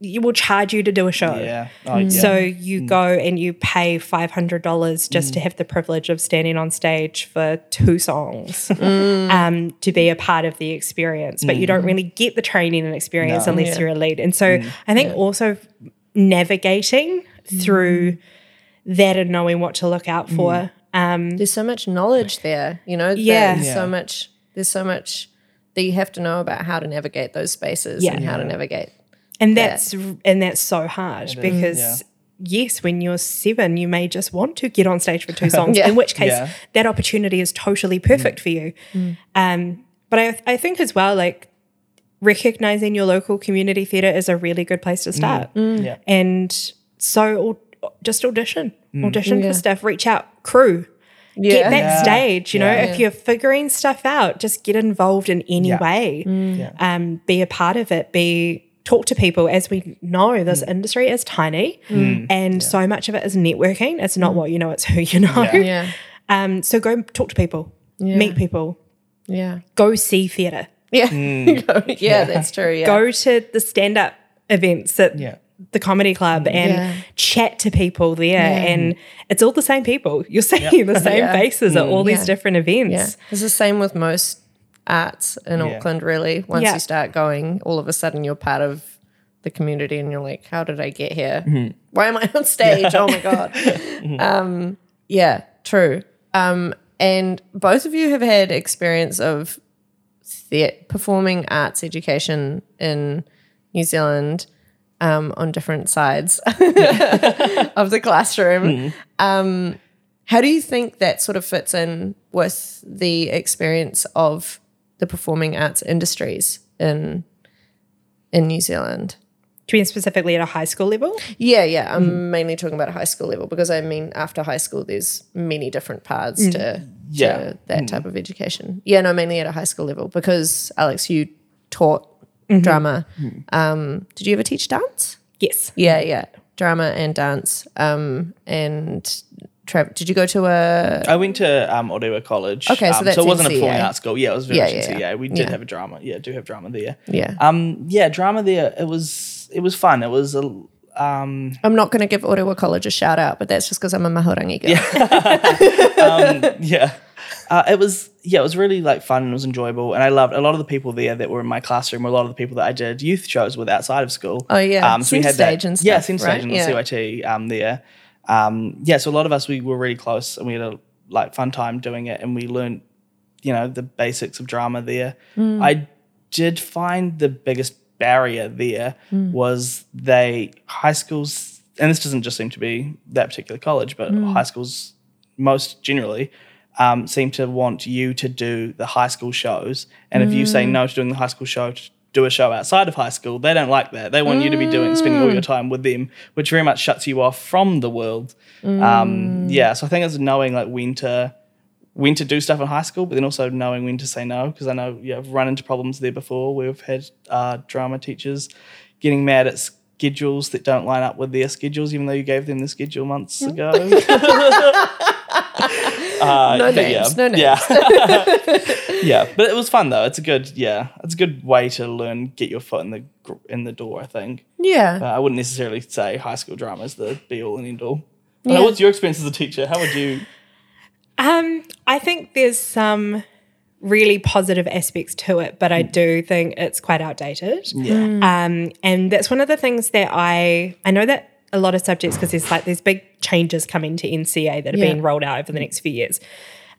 you will charge you to do a show. Yeah, oh, yeah. So mm. you go and you pay five hundred dollars just to mm. have the privilege of standing on stage for two songs, *laughs* mm. um, to be a part of the experience. But you don't really get the training and experience No. unless you're a lead. And so I think also navigating through that and knowing what to look out for. Um, There's so much knowledge there, you know. Yeah. There's Yeah. so much. There's so much that you have to know about how to navigate those spaces Yeah. and how to navigate. And that's and that's so hard because yeah. yes when you're seven you may just want to get on stage for two *laughs* songs Yeah. in which case Yeah. that opportunity is totally mm. perfect for you mm. um, but I, I think as well like recognizing your local community theatre is a really good place to mm. start Yeah. and so au- just audition audition Yeah. for stuff reach out crew get Yeah. backstage you know Yeah. if you're figuring stuff out just get involved in any Yeah. way Yeah. um, be a part of it, be talk to people. As we know, this mm. industry is tiny, mm. Mm. and so much of it is networking. It's not what you know; it's who you know. Yeah. *laughs* Yeah. Um, so go talk to people, yeah. meet people, Yeah. go see theatre, *laughs* Yeah. yeah, that's true. Yeah. go to the stand-up events at Yeah. the comedy club, and Yeah. chat to people there. And it's all the same people. You're *laughs* seeing the same Yeah. faces at all these different events. Yeah. It's the same with most arts in Yeah. Auckland, really. Once Yeah. you start going, all of a sudden you're part of the community and you're like, how did I get here? Why am I on stage? Oh my God. *laughs* um, yeah. true. Um, and both of you have had experience of the performing arts education in New Zealand um, on different sides *laughs* of the classroom. Um, how do you think that sort of fits in with the experience of the performing arts industries in in New Zealand? Do you mean specifically at a high school level? Yeah, yeah. I'm hmm. mainly talking about a high school level because I mean after high school there's many different paths hmm. to, Yeah. to that hmm. type of education. Yeah, no, mainly at a high school level because Alex, you taught mm-hmm. drama. Um, did you ever teach dance? Yes. Yeah, yeah, drama and dance. Um, and Trav, did you go to a? I went to um, Orewa College. Okay, so um, that's so it wasn't a performing arts school. Yeah, it was very Yeah, much yeah, yeah. We did Yeah. have a drama. Yeah, do have drama there. Yeah, Um, yeah, drama there. It was it was fun. It was a um, I'm not going to give Orewa College a shout out, but that's just because I'm a Mahurangi girl. *laughs* yeah. Uh, it was yeah, it was really like fun and it was enjoyable, and I loved a lot of the people there that were in my classroom. Were a lot of the people that I did youth shows with outside of school. Oh, yeah. um, so we had that, Stage and yeah, stuff, Centre right? Stage and Yeah. the CYT um, there. Um, yeah, so a lot of us we were really close, and we had a like fun time doing it, and we learned you know the basics of drama there. Mm. I did find the biggest barrier there Mm. was they high schools, and this doesn't just seem to be that particular college, but Mm. high schools most generally um, seem to want you to do the high school shows, and if you Mm. say no to doing the high school show. To, do a show outside of high school, they don't like that. They want you to be doing spending all your Mm. time with them, which very much shuts you off from the world. Mm. Um, yeah, so I think it's knowing like when to when to do stuff in high school, but then also knowing when to say no. Because I know yeah, I've run into problems there before. We've had uh, drama teachers getting mad at schedules that don't line up with their schedules, even though you gave them the schedule months ago. *laughs* *laughs* uh, No but names, no names. Yeah, *laughs* yeah, but it was fun though. It's a good yeah, it's a good way to learn, get your foot in the in the door. I think. Yeah. Uh, I wouldn't necessarily say high school drama is the be all and end all. Yeah. Uh, what's your experience as a teacher? How would you? Um, I think there's some really positive aspects to it, but I do think it's quite outdated. Yeah. Um, and that's one of the things that I I know that a lot of subjects because there's like these big changes coming to NCEA that are Yeah. being rolled out over the next few years.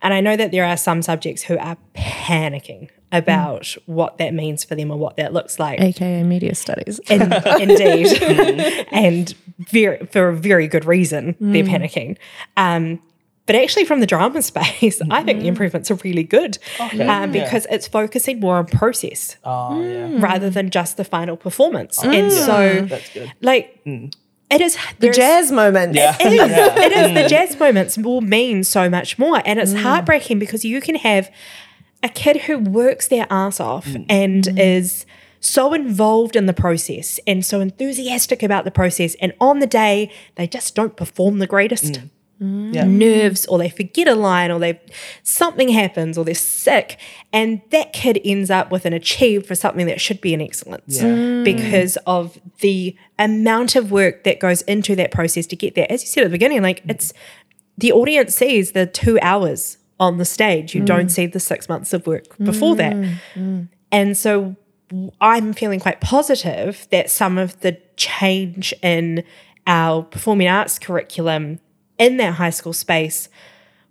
And I know that there are some subjects who are panicking about what that means for them or what that looks like. AKA media studies. In, *laughs* indeed, *laughs* and very for a very good reason they're panicking. Um, but actually, from the drama *laughs* space, I think the improvements are really good um, because it's focusing more on process Oh yeah. rather than just the final performance. And so, That's good. like, it is the jazz moments. Yeah. *laughs* It is. It is. *laughs* The jazz moments will mean so much more. And it's mm. heartbreaking because you can have a kid who works their ass off mm. and mm. is so involved in the process and so enthusiastic about the process. And on the day, they just don't perform the greatest. Mm. Yeah. Nerves, or they forget a line, or they something happens, or they're sick, and that kid ends up with an achieve for something that should be an excellence Yeah. Mm. because of the amount of work that goes into that process to get there. As you said at the beginning, like it's the audience sees the two hours on the stage. You mm. don't see the six months of work before that. And so I'm feeling quite positive that some of the change in our performing arts curriculum in that high school space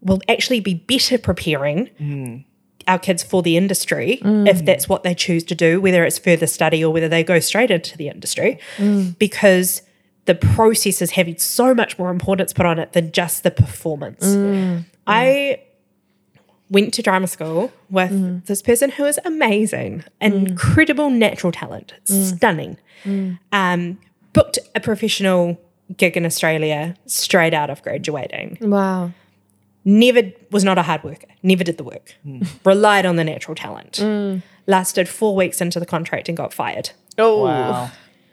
will actually be better preparing mm. our kids for the industry if mm. that's what they choose to do, whether it's further study or whether they go straight into the industry, mm. because the process is having so much more importance put on it than just the performance. I went to drama school with this person who is amazing, incredible natural talent, stunning. Um, booked a professional gig in Australia straight out of graduating Wow. never was not a hard worker, never did the work, hmm. relied on the natural talent. Mm. Lasted four weeks into the contract and got fired Oh. Wow.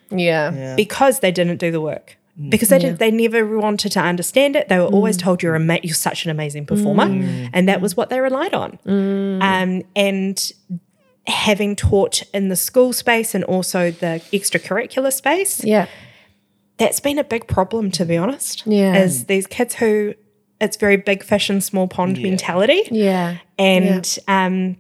Yeah. Yeah. because they didn't do the work. Hmm. Because they didn't, they never wanted to understand it. They were always mm. told you're ama- you're such an amazing performer, mm. and that was what they relied on. Um, and having taught in the school space and also the extracurricular space, Yeah. That's been a big problem to be honest. Yeah. is these kids who it's very big fish in small pond mentality. Yeah. and um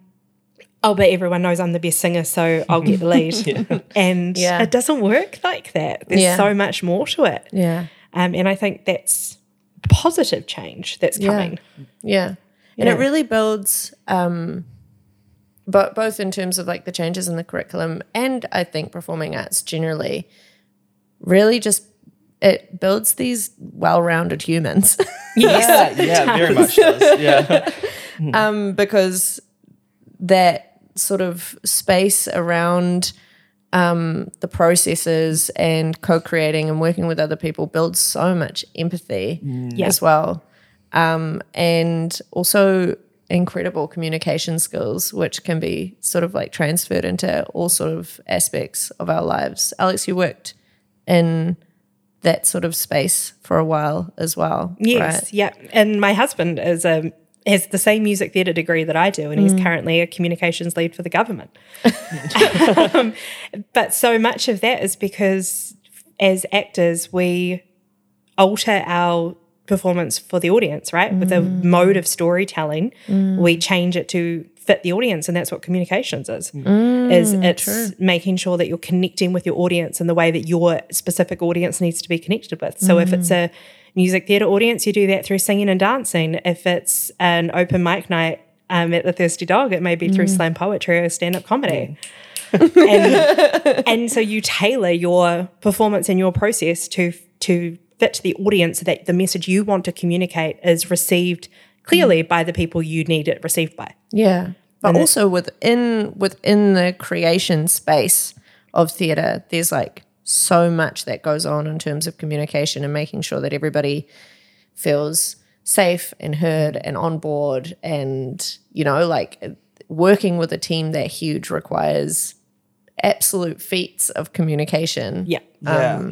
oh but everyone knows i'm the best singer so i'll get the *laughs* lead and Yeah. it doesn't work like that there's Yeah. so much more to it Yeah. um, and i think that's positive change that's coming. Yeah. And Yeah. it really builds um but both in terms of like the changes in the curriculum and I think performing arts generally really just it builds these well-rounded humans *laughs* Yes. Yeah, *laughs* yeah, very much does. Yeah. *laughs* um because that sort of space around um, the processes and co-creating and working with other people builds so much empathy Yeah. as well um, and also incredible communication skills which can be sort of like transferred into all sort of aspects of our lives alex you worked in that sort of space for a while as well Yes, right? yeah. And my husband is a has the same music theatre degree that I do, and he's mm. currently a communications lead for the government. *laughs* um, but so much of that is because as actors, we alter our performance for the audience, right? With a mm. mode of storytelling, we mm. change it to fit the audience, and that's what communications is. Mm, is it's making sure that you're connecting with your audience in the way that your specific audience needs to be connected with. So if it's mm. a music theatre audience, you do that through singing and dancing. If it's an open mic night um, at the Thirsty Dog, it may be through mm. slam poetry or stand up comedy. and, *laughs* and so you tailor your performance and your process to to fit the audience so that the message you want to communicate is received clearly by the people you need it received by. Yeah. But also within within the creation space of theatre, there's like so much that goes on in terms of communication and making sure that everybody feels safe and heard and on board and you know like working with a team that huge requires absolute feats of communication. Yeah. Um, yeah.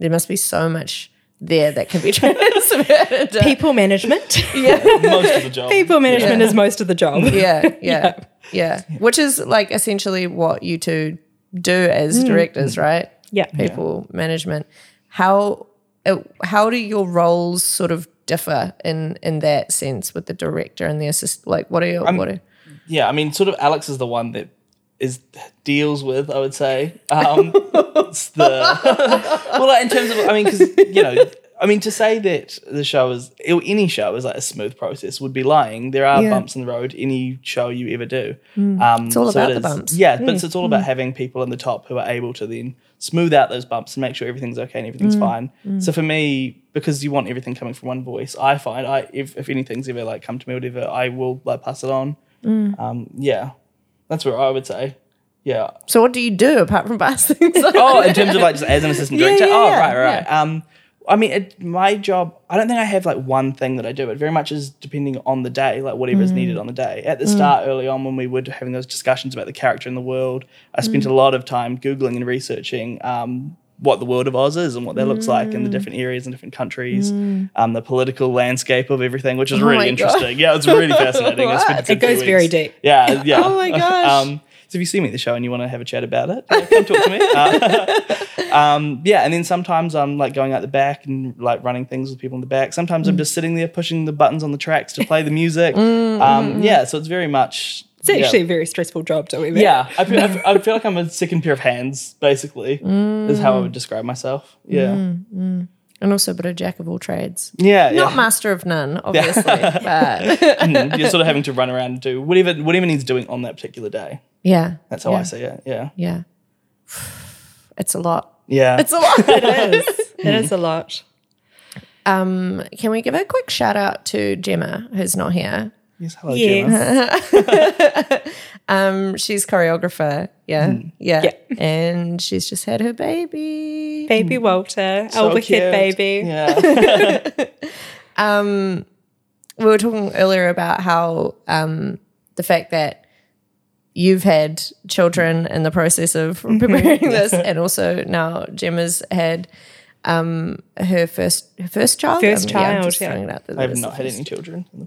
There must be so much there that can be *laughs* transferred. *laughs* People management. Yeah. *laughs* most of the job. People management is most of the job. yeah, yeah, yeah. Which is like essentially what you two do as directors, right? Yeah. People management. How uh, how do your roles sort of differ in in that sense with the director and the assist? Like, what are your what are, Yeah, I mean, sort of Alex is the one that is deals with. I would say um, it's the *laughs* well, like, in terms of I mean, because you know, I mean, to say that the show is any show is like a smooth process would be lying. There are Yeah. bumps in the road. Any show you ever do, um, it's all about the bumps. Yeah, but it's, it's all about having people in the top who are able to then smooth out those bumps and make sure everything's okay and everything's fine. So for me, because you want everything coming from one voice, I find I if, if anything's ever like come to me or whatever, I will like pass it on. Um, yeah, that's what I would say. Yeah. so what do you do apart from *laughs* things? Oh, in terms of like just as an assistant Yeah, director. yeah, oh, yeah, right, right. Um, I mean, it, my job. I don't think I have like one thing that I do. It very much is depending on the day, like whatever is Mm. needed on the day. At the start, early on, when we were having those discussions about the character in the world, I Mm. spent a lot of time googling and researching. Um, what the world of Oz is and what that looks like Mm. in the different areas and different countries, um, the political landscape of everything, which is Oh my really God. interesting. Yeah, it's really *laughs* fascinating. I spent a It goes few very deep. Yeah, *laughs* yeah. Oh my gosh. *laughs* Um, so if you see me at the show and you want to have a chat about it, uh, come talk to me. Uh, um, yeah, and then sometimes I'm like going out the back and like running things with people in the back. Sometimes Mm. I'm just sitting there pushing the buttons on the tracks to play the music. Mm, um, yeah, so it's very much. It's actually a very stressful job doing that. Yeah, I feel, I *laughs* feel- I feel like I'm a second pair of hands, basically, is how I would describe myself. Yeah. and also, but a jack of all trades. Yeah, Not yeah. master of none, *laughs* obviously, but *laughs* Mhm. You're sort of having to run around and do whatever whatever needs doing on that particular day. yeah, That's how yeah, I see it. Yeah. Yeah, it's a lot. Yeah. It's a lot. It is. It is a lot. Um, can we give a quick shout out to Gemma, who's not here? Yes, hello, Gemma. *laughs* Um, she's choreographer. Yeah, Mm. yeah, Yeah. and she's just had her baby. baby Walter, So our wicked baby. Yeah. *laughs* um, We were talking earlier about how um, the fact that you've had children in the process of preparing *laughs* this, and also now Gemma's had um, her first her first child. First Um, I'm child, just yeah. out I have not had first any children. *laughs* *laughs*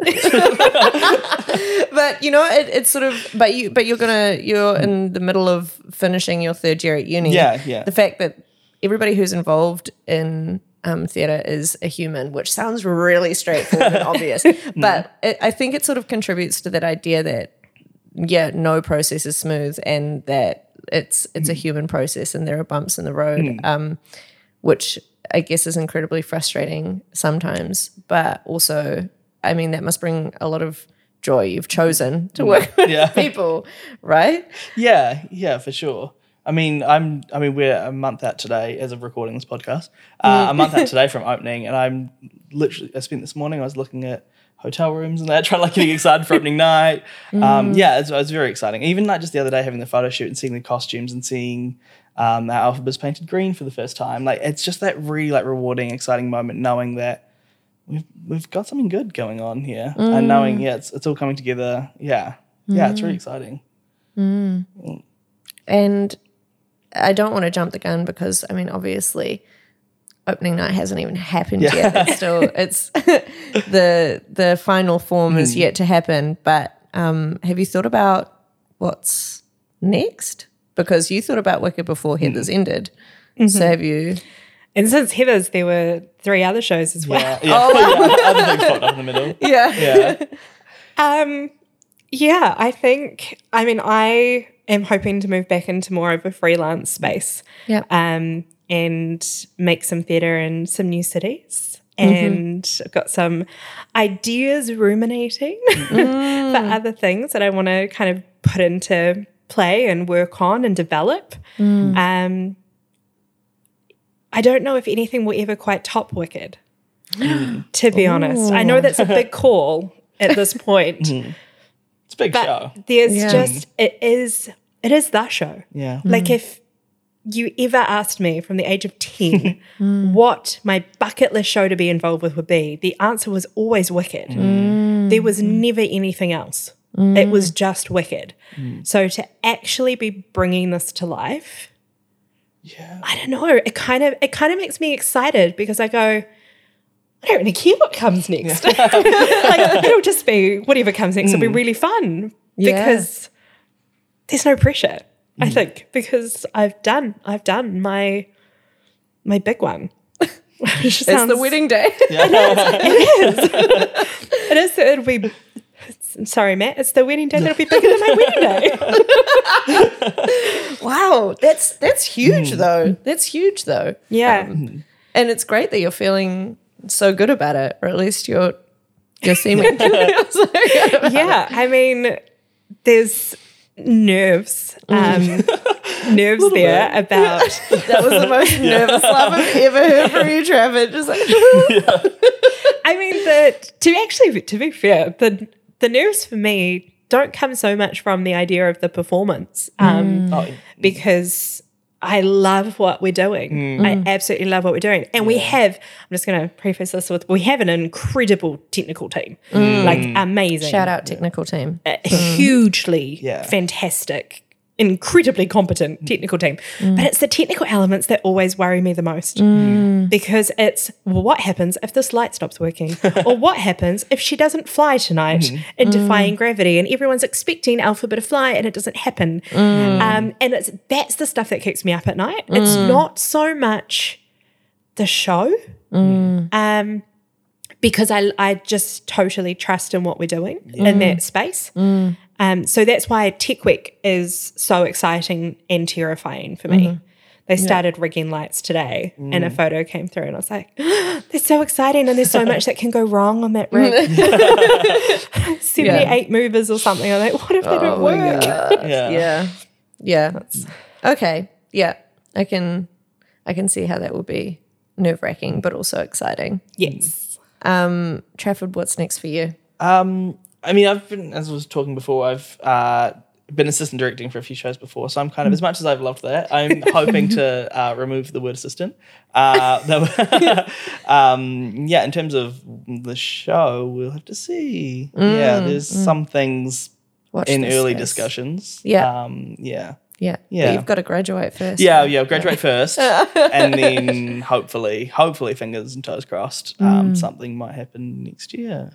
but you know it, it's sort of but you but you're gonna you're in the middle of finishing your third year at uni Yeah, yeah. the fact that everybody who's involved in um, theatre is a human which sounds really straightforward and *laughs* obvious but it, i think it sort of contributes to that idea that yeah no process is smooth and that it's it's a human process and there are bumps in the road um, which I guess is incredibly frustrating sometimes. But also, I mean, that must bring a lot of joy. You've chosen to work with Yeah. *laughs* people, right? Yeah, yeah, for sure. I mean, I'm. I mean, we're a month out today as of recording this podcast. Uh, a month out today *laughs* from opening, and I'm literally. I spent this morning. I was looking at hotel rooms and that, trying like getting excited for opening night. *laughs* Um, yeah, it was very exciting. Even like just the other day, having the photo shoot and seeing the costumes and seeing um, our Elphaba's painted green for the first time. Like it's just that really like rewarding, exciting moment, knowing that we've we've got something good going on here, and knowing yeah, it's it's all coming together. Yeah, yeah, it's really exciting. And I don't want to jump the gun because I mean, obviously, opening night hasn't even happened yet. It's still, *laughs* it's *laughs* the the final form is yet to happen. But um, have you thought about what's next? Because you thought about Wicked before Heathers ended. So have you? And since Heathers, there were three other shows as well. Yeah, yeah. *laughs* yeah. Other things popped up in the middle. *laughs* Yeah. Yeah. Um, yeah, I think. I mean, I am hoping to move back into more of a freelance space. Yeah. Um, and make some theatre in some new cities. And I've got some ideas ruminating *laughs* for other things that I want to kind of put into play and work on and develop. Mm. Um, I don't know if anything will ever quite top Wicked, *gasps* to be honest. I know that's a big *laughs* call at this mm-hmm. point. It's a big But show. there's Yeah. just it is it is the show. Yeah. Like mm. if you ever asked me from the age of 10 *laughs* mm. what my bucket list show to be involved with would be, the answer was always Wicked. There was never anything else. It was mm. just Wicked. Mm. So to actually be bringing this to life, Yeah. I don't know. It kind of it kind of makes me excited because I go, I don't really care what comes next. *laughs* like it'll just be whatever comes next It'll be mm. really fun Yeah. because there's no pressure. I think because I've done I've done my my big one. *laughs* It's the wedding day. *laughs* It is. It'll be. Sorry, Matt. It's the wedding day that'll be bigger than my wedding day. *laughs* wow. That's that's huge hmm. though. That's huge though. Yeah. Um, and it's great that you're feeling so good about it, or at least you're you're seeming *laughs* *laughs* yeah, I mean, there's nerves, mm. um, nerves there about. That was the most nervous laugh I've ever heard from you, Trevor. Just like, I mean, the to actually to be fair, the the nerves for me don't come so much from the idea of the performance, um, mm. Oh, mm. because I love what we're doing. Mm. I absolutely love what we're doing, and we have. I'm just going to preface this with we have an incredible technical team, like amazing. shout out technical team. a hugely Yeah. fantastic, incredibly competent mm. technical team. Mm. But it's the technical elements that always worry me the most mm. because it's well, what happens if this light stops working? *laughs* or what happens if she doesn't fly tonight mm-hmm. in defying gravity and everyone's expecting Elphaba to fly and it doesn't happen? Um, and it's that's the stuff that keeps me up at night. It's not so much the show. Um, because I, I just totally trust in what we're doing in that space. Um, so that's why Tech Week is so exciting and terrifying for me. They started rigging lights today, and a photo came through, and I was like, *gasps* "They're so exciting, and there's so much that can go wrong on that rig." *laughs* *laughs* Seventy-eight movers or something. I'm like, "What if they don't work?" *laughs* yeah. Yeah. Yeah. Okay. Yeah. I can I can see how that would be nerve wracking, but also exciting. Yes. Um, Trafford, what's next for you? Um, I mean, I've been, as I was talking before, I've uh, been assistant directing for a few shows before. So I'm kind of, as much as I've loved that, I'm *laughs* hoping to uh, remove the word assistant. Uh, *laughs* um, yeah, in terms of the show, we'll have to see. yeah, there's some things Watch in early space. discussions. Yeah. Um, yeah. Yeah. Yeah. But you've got to graduate first. Yeah, yeah, graduate first, *laughs* and then hopefully, hopefully, fingers and toes crossed, um, something might happen next year.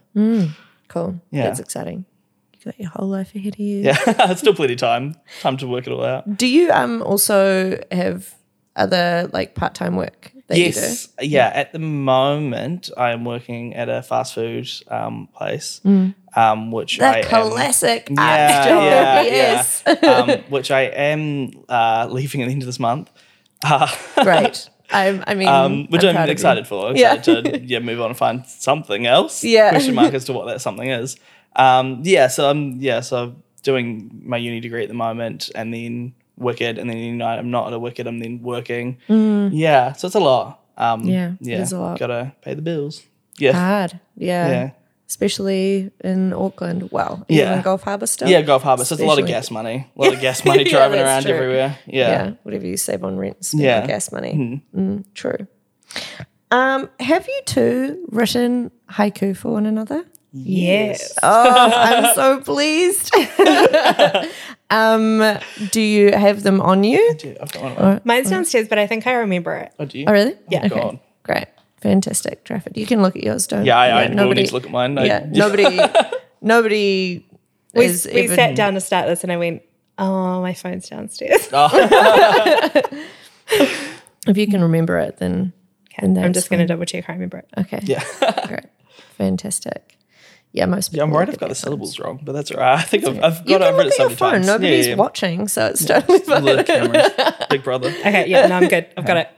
Cool. Yeah. That's exciting. You got your whole life ahead of you. Yeah, *laughs* It's still plenty of time, time to work it all out. Do you um also have other like part time work that yes, yeah. At the moment, I'm working at a fast food um, place, um, which you do? I The am, classic art yeah, yeah, *laughs* yes. yeah. um, which I am uh, leaving at the end of this month. Uh, *laughs* Great. I'm, I mean, um, which I'm I'm, proud of you. excited for. Yeah. Excited to yeah move on and find something else. Yeah. Question mark as to what *laughs* that something is. Um, yeah. So I'm yeah. So I'm doing my uni degree at the moment, and then Wicked, and then you know I'm not at a Wicked. I'm then working. Yeah. So it's a lot. Um, Mm. Yeah, Yeah. is a lot. Gotta pay the bills. Yeah. Hard. Yeah. Yeah. Especially in Auckland. Well, Yeah. even Gulf Harbour still. Yeah, Gulf Harbour. So it's a lot of gas money. A lot of *laughs* gas money driving that's around true. everywhere. Yeah. Yeah. Whatever you save on rent, spend Yeah. on gas money. Mm, true. Um, have you two written haiku for one another? Yes. Oh, I'm *laughs* so pleased. *laughs* um, do you have them on you? Dude, I've got one. Mine's downstairs, but I think I remember it. Oh, do you? Oh, really? Yeah. Okay. Great. Fantastic. Trafford. You can look at yours, don't Yeah, I, I nobody, will need to look at mine. I- Yeah, *laughs* nobody, nobody We, is we even- sat down to start this and I went, oh, my phone's downstairs. Oh. *laughs* If you can remember it, then, then I'm just going to double check I remember it. Okay. Yeah. *laughs* Great. Fantastic. Yeah, most Yeah, I'm people worried I've got the syllables wrong, but that's all right. I think I've, I've got over it at so your many phone. times. Nobody's yeah, yeah, watching, so it's totally yeah. fine. Little cameras. Big brother. Okay, yeah, no, I'm good. I've got it.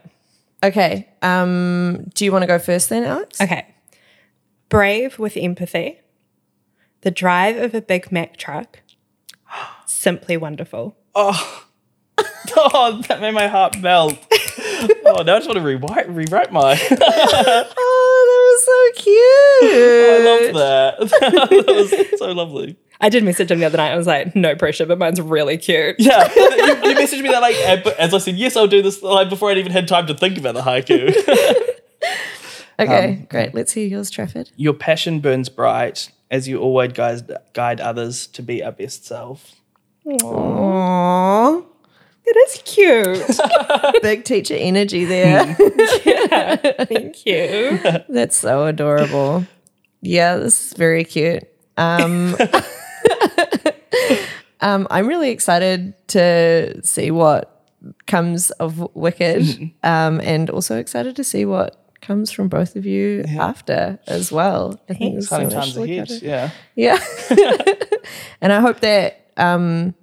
Okay. Um, do you want to go first then, Alex? Okay. Brave with empathy. The drive of a Big Mack truck. *gasps* Simply wonderful. Oh. *laughs* oh, that made my heart melt. *laughs* oh, now I just want to rewrite, rewrite mine. *laughs* Oh, that was so cute. I love that. that was so lovely. I did message him the other night. I was like, no pressure, but mine's really cute. Yeah, *laughs* you, you messaged me that like as I said, yes, I'll do this. Like before I'd even had time to think about the haiku. *laughs* Okay, Um, great. Let's hear yours, Trafford. Your passion burns bright as you always guide guide others to be our best self. Aww. It is cute. *laughs* Big teacher energy there. yeah, Thank you. That's so adorable. Yeah, this is very cute. Um, um, I'm really excited to see what comes of Wicked, um, and also excited to see what comes from both of you after as well. I think there's so times ahead. Yeah. Yeah. *laughs* *laughs* and I hope that um,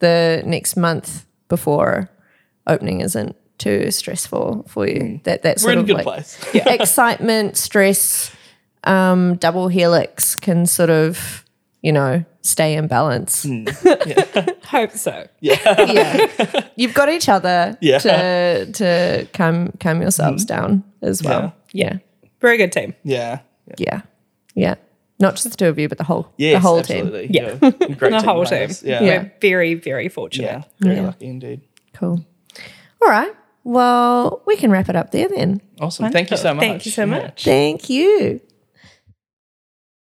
the next month before opening isn't too stressful for you. That that We're sort in a of good like place. *laughs* excitement, stress, um, double helix can sort of, you know, stay in balance. Hmm. *laughs* Hope so. yeah. You've got each other Yeah. to to calm calm yourselves hmm. down as well. Yeah. Very good team. Yeah. yeah. Yeah. Yeah. Not just the two of you, but the whole Yes, the whole team. absolutely. Yeah. Yeah. Great *laughs* The team whole behind team. Yeah. Yeah. Yeah. We're very, very fortunate. Yeah. Very Yeah. lucky indeed. Cool. All right. Well, we can wrap it up there then. Awesome. Thank you so much. Thank you so much. Thank you.